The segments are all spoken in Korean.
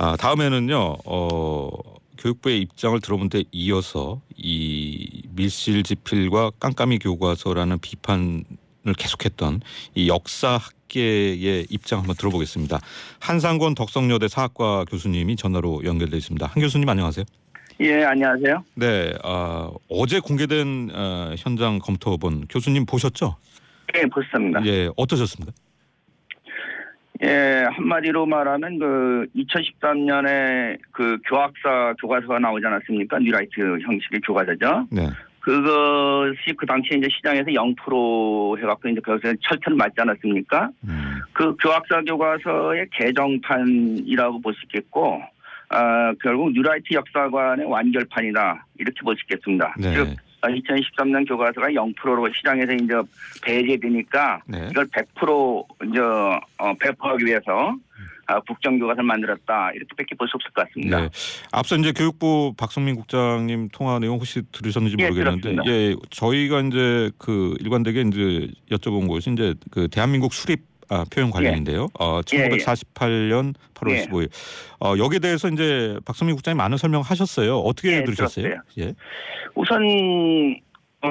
아, 다음에는요. 어, 교육부의 입장을 들어본 데 이어서 이 밀실 지필과 깜깜이 교과서라는 비판을 계속했던 이 역사 학계의 입장 한번 들어보겠습니다. 한상권 덕성여대 사학과 교수님이 전화로 연결돼 있습니다. 한 교수님 안녕하세요. 예, 안녕하세요. 네, 아, 어제 공개된 어, 현장 검토본 교수님 보셨죠? 예, 보셨습니다. 예, 어떠셨습니까? 예, 한마디로 말하면 그 2013년에 그 교학사 교과서가 나오지 않았습니까? 뉴라이트 형식의 교과서죠. 네. 그것이 그 당시에 이제 시장에서 0% 해갖고 이제 거기서 철퇴를 맞지 않았습니까? 음, 그 교학사 교과서의 개정판이라고 볼 수 있겠고, 아, 결국 뉴라이트 역사관의 완결판이다. 이렇게 볼 수 있겠습니다. 네. 즉, 2013년 교과서가 0%로 시장에서 이제 배제되니까 네. 이걸 100% 이제 어, 배포하기 위해서 아, 국정교과서를 만들었다 이렇게밖에 볼 수 없을 것 같습니다. 네. 앞서 이제 교육부 박성민 국장님 통화 내용 혹시 들으셨는지 예, 모르겠는데, 들었습니다. 예, 저희가 이제 그 일관되게 이제 여쭤본 것이 이제 그 대한민국 수립 아, 표현 관련인데요. 어, 예, 예. 1948년 8월 예. 15일. 어, 여기에 대해서 이제 박성민 국장님 많은 설명하셨어요. 어떻게 예, 들으셨어요? 들었어요. 예. 우선 어,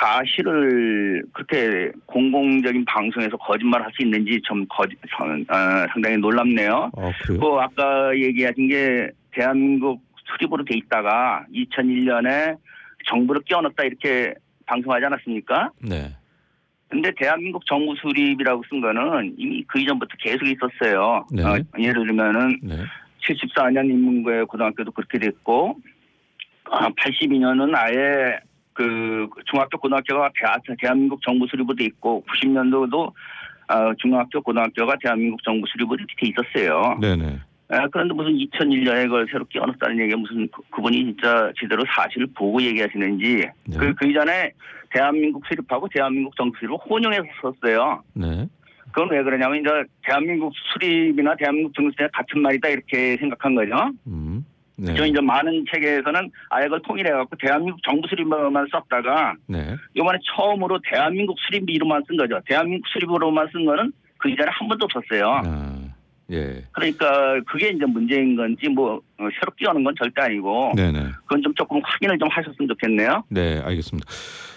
사실을 그렇게 공공적인 방송에서 거짓말할 수 있는지 좀 거짓, 전, 어, 상당히 놀랍네요. 어, 그래요? 그 아까 얘기하신 게 대한민국 수립으로 돼 있다가 2001년에 정부를 끼워넣었다 이렇게 방송하지 않았습니까? 네. 근데 대한민국 정부 수립이라고 쓴 거는 이미 그 이전부터 계속 있었어요. 네. 어, 예를 들면은 네. 74년 인문고의 고등학교도 그렇게 됐고, 아, 82년은 아예 그 중학교 고등학교가 대- 대한민국 정부 수립으로 돼 있고, 90년도도 어, 중학교 고등학교가 대한민국 정부 수립으로 돼 있었어요. 네, 네. 아, 그런데 무슨 2001년에 그걸 새로 끼워넣었다는 얘기가 무슨 그, 그분이 진짜 제대로 사실을 보고 얘기하시는지 네. 그, 그 이전에 대한민국 수립하고 대한민국 정부 수립을 혼용해서 썼어요. 네. 그건 왜 그러냐면 이제 대한민국 수립이나 대한민국 수립이 같은 말이다 이렇게 생각한 거죠. 음. 네. 저 이제 많은 책에서는 아예 그걸 통일해갖고 대한민국 정부 수립만 썼다가 네. 이번에 처음으로 대한민국 수립 이름만 쓴 거죠. 대한민국 수립으로만 쓴 거는 그 이전에 한 번도 없었어요. 아, 예. 그러니까 그게 이제 문제인 건지 뭐 어, 새로 끼워는 건 절대 아니고 네, 네. 그건 좀 조금 확인을 좀 하셨으면 좋겠네요. 네, 알겠습니다.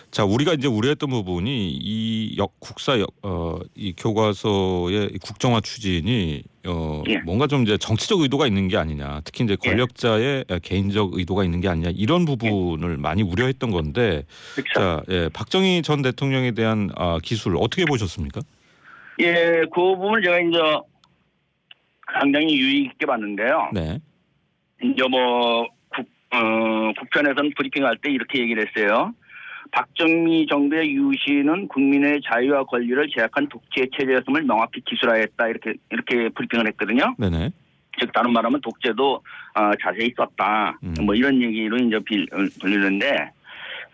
자, 우리가 이제 우려했던 부분이 이 역, 국사 역, 어, 이 교과서의 이 국정화 추진이 어, 예. 뭔가 좀 이제 정치적 의도가 있는 게 아니냐, 특히 이제 예. 권력자의 개인적 의도가 있는 게 아니냐 이런 부분을 많이 우려했던 건데, 그렇죠. 자, 예, 박정희 전 대통령에 대한 아, 기술 어떻게 보셨습니까? 예, 그 부분을 제가 이제 상당히 유의 있게 봤는데요. 네, 이제 뭐 국, 어, 국편에서는 브리핑할 때 이렇게 얘기를 했어요. 박정희 정부의 유시는 국민의 자유와 권리를 제약한 독재 체제였음을 명확히 기술화했다 이렇게 이렇게 브리핑을 했거든요. 네, 네, 즉 다른 말하면 독재도 어, 자세히 썼다. 음. 뭐 이런 얘기로 이제 빌, 어,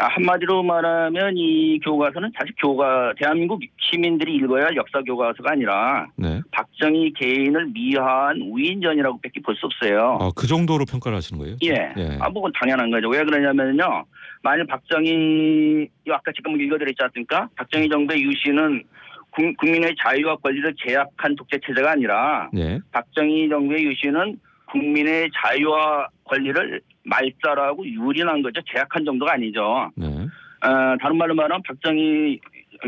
아, 한마디로 말하면 이 교과서는 사실 교과 대한민국 시민들이 읽어야 할 역사 교과서가 아니라 네. 박정희 개인을 미화한 우인전이라고밖에 볼 수 없어요. 아, 그 정도로 평가를 하시는 거예요? 예. 예. 아, 뭐, 당연한 거죠. 왜 그러냐면요. 만일 박정희, 아까 지금 읽어드렸지 않습니까? 박정희 정부의 유시는 국- 국민의 자유와 권리를 제약한 독재 체제가 아니라 네. 박정희 정부의 유시는 국민의 자유와 권리를 말살하고 유린한 거죠. 제약한 정도가 아니죠. 네. 어, 다른 말로 말하면 박정희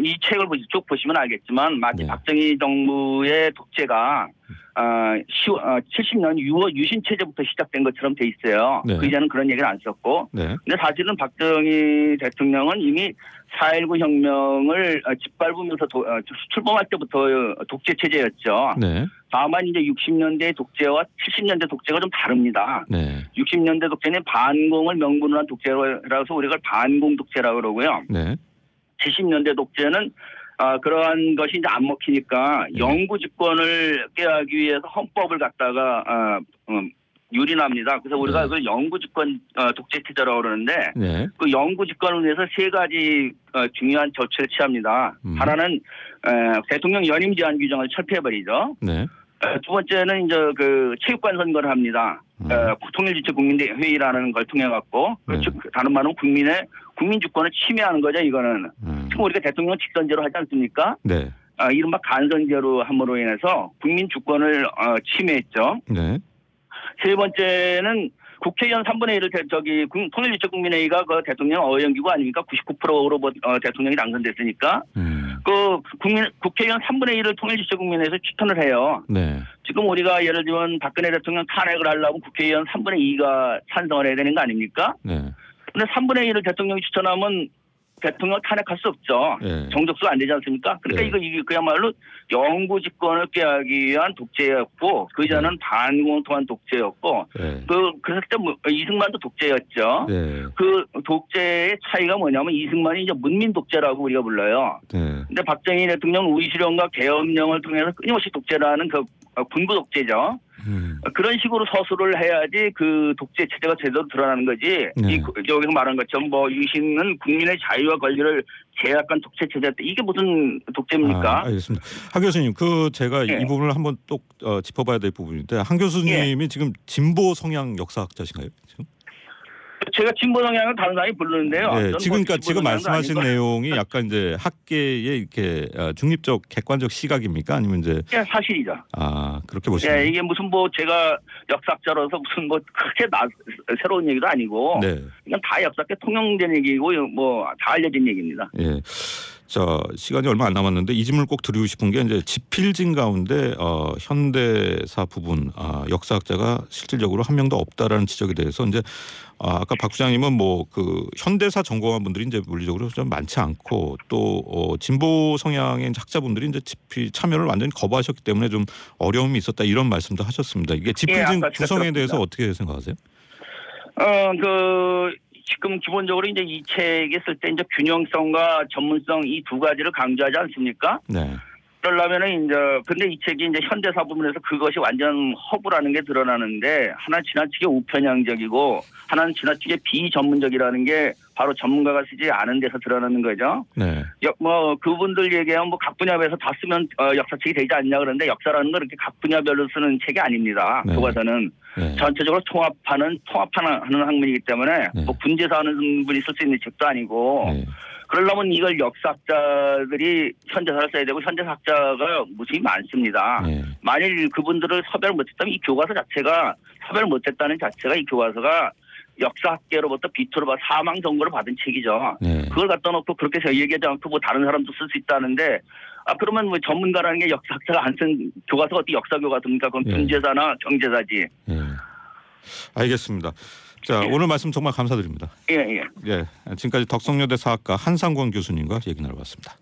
이 책을 쭉 보시면 알겠지만 마치 네. 박정희 정부의 독재가 어, 70년 6월 유신 체제부터 시작된 것처럼 돼 있어요. 네. 그 이전은 그런 얘기를 안 썼고, 네. 근데 사실은 박정희 대통령은 이미 4.19 혁명을 어, 짓밟으면서 도- 어, 출범할 때부터 독재 체제였죠. 네. 다만 이제 60년대 독재와 70년대 독재가 좀 다릅니다. 네. 60년대 독재는 반공을 명분으로 한 독재라서 우리가 반공 독재라고 그러고요. 네. 70년대 독재는 아, 그러한 것이 이제 안 먹히니까 네. 영구 집권을 깨하기 위해서 헌법을 갖다가 아, 음, 유린합니다. 그래서 우리가 네. 그걸 영구 집권 어, 독재 체제라고 그러는데 네. 그 영구 집권을 위해서 세 가지 어, 중요한 조치를 취합니다. 음. 하나는 에, 대통령 연임 제한 규정을 철폐해버리죠. 네. 에, 두 번째는 이제 그 체육관 선거를 합니다. 음. 어, 통일지체 국민대회의라는 걸 통해 갖고 네. 즉 다른 말은 국민의 국민 주권을 침해하는 거죠. 이거는 음. 지금 우리가 대통령 직선제로 하지 않습니까? 네. 아, 이른바 간선제로 함으로 인해서 국민 주권을 어, 침해했죠. 네. 세 번째는 국회의원 3분의 1을 저기 국- 통일유치국민회의가 그 대통령 어연기구 아닙니까? 99%로 어, 대통령이 당선됐으니까 음. 그 국민 국회의원 3분의 1을 통일유치국민회에서 추천을 해요. 네. 지금 우리가 예를 들면 박근혜 대통령 탄핵을 하려면 국회의원 3분의 2가 찬성을 해야 되는 거 아닙니까? 네. 근데 3분의 1을 대통령이 추천하면 대통령 탄핵할 수 없죠. 네. 정적수가 안 되지 않습니까? 그러니까 네. 이거 이게 그야말로 영구 집권을 꾀하기 위한 독재였고 그 전은 반공통한 독재였고 네. 그 그랬을 때 뭐, 이승만도 독재였죠. 네. 그 독재의 차이가 뭐냐면 이승만이 이제 문민 독재라고 우리가 불러요. 네. 근데 박정희 대통령은 우이실현과 계엄령을 통해서 끊임없이 독재라는 그 어, 군부 독재죠. 음. 그런 식으로 서술을 해야지 그 독재 체제가 제대로 드러나는 거지. 네. 이 그- 여기서 말한 것처럼 뭐 유신은 국민의 자유와 권리를 제약한 독재 체제였다. 이게 무슨 독재입니까? 아, 알겠습니다. 한 교수님, 그 제가 예. 이 부분을 한번 또 어, 짚어봐야 될 부분인데 한 교수님이 지금 진보 성향 역사학자신가요? 지금? 제가 진보 성향을 다른 사람이 부르는데요. 지금 뭐 진보 지금 말씀하신 내용이 약간 이제 학계의 이렇게 어, 중립적 객관적 시각입니까? 아니면 이제 예, 사실이죠. 아 그렇게 보시면 예, 이게 무슨 뭐 제가 역사학자로서 무슨 뭐 크게 나, 새로운 얘기도 아니고 네. 이건 다 역사계 통용된 얘기고 뭐 다 알려진 얘기입니다. 예. 자 시간이 얼마 안 남았는데 이 질문을 꼭 드리고 싶은 게 이제 지필진 가운데 어, 현대사 부분 아, 역사학자가 실질적으로 한 명도 없다라는 지적에 대해서 이제 아, 아까 박 부장님은 뭐 그 현대사 전공한 분들이 이제 물리적으로 좀 많지 않고 또 어, 진보 성향의 학자분들이 이제 지필 참여를 완전히 거부하셨기 때문에 좀 어려움이 있었다 이런 말씀도 하셨습니다. 이게 지필진 예, 구성에 대해서. 어떻게 생각하세요? 어, 그, 지금 기본적으로 이제 이 책에 쓸 때 이제 균형성과 전문성 이 두 가지를 강조하지 않습니까? 네. 그러려면은 이제, 근데 이 책이 이제 현대사 부분에서 그것이 완전 허구라는 게 드러나는데, 하나 지나치게 우편향적이고, 하나는 지나치게 비전문적이라는 게 바로 전문가가 쓰지 않은 데서 드러나는 거죠. 네. 여- 뭐, 그분들 얘기하면 뭐 각 분야별에서 다 쓰면 어, 역사책이 되지 않냐 그러는데, 역사라는 건 이렇게 각 분야별로 쓰는 책이 아닙니다. 네. 교과서는. 네. 전체적으로 통합하는 통합하는 하는 학문이기 때문에 네. 뭐 군대사 하는 분이 쓸 수 있는 책도 아니고 네. 그러려면 이걸 역사학자들이 현대사를 써야 되고 현대사학자가 무수히 많습니다. 네. 만일 그분들을 섭외를 못했다면 이 교과서 자체가 섭외를 못했다는 자체가 이 교과서가 역사학계로부터 비토를 받 사망 선고를 받은 책이죠. 네. 그걸 갖다 놓고 그렇게 저 얘기하지 않고 뭐 다른 사람도 쓸 수 있다는데 아 그러면 뭐 전문가라는 게 역사학자가 안 쓴 교과서가 어떻게 역사 교과서입니까? 그건 예. 군제사나 경제사지. 예. 알겠습니다. 자, 예. 오늘 말씀 정말 감사드립니다. 예 예. 예. 지금까지 덕성여대 사학과 한상권 교수님과 얘기 나눠봤습니다.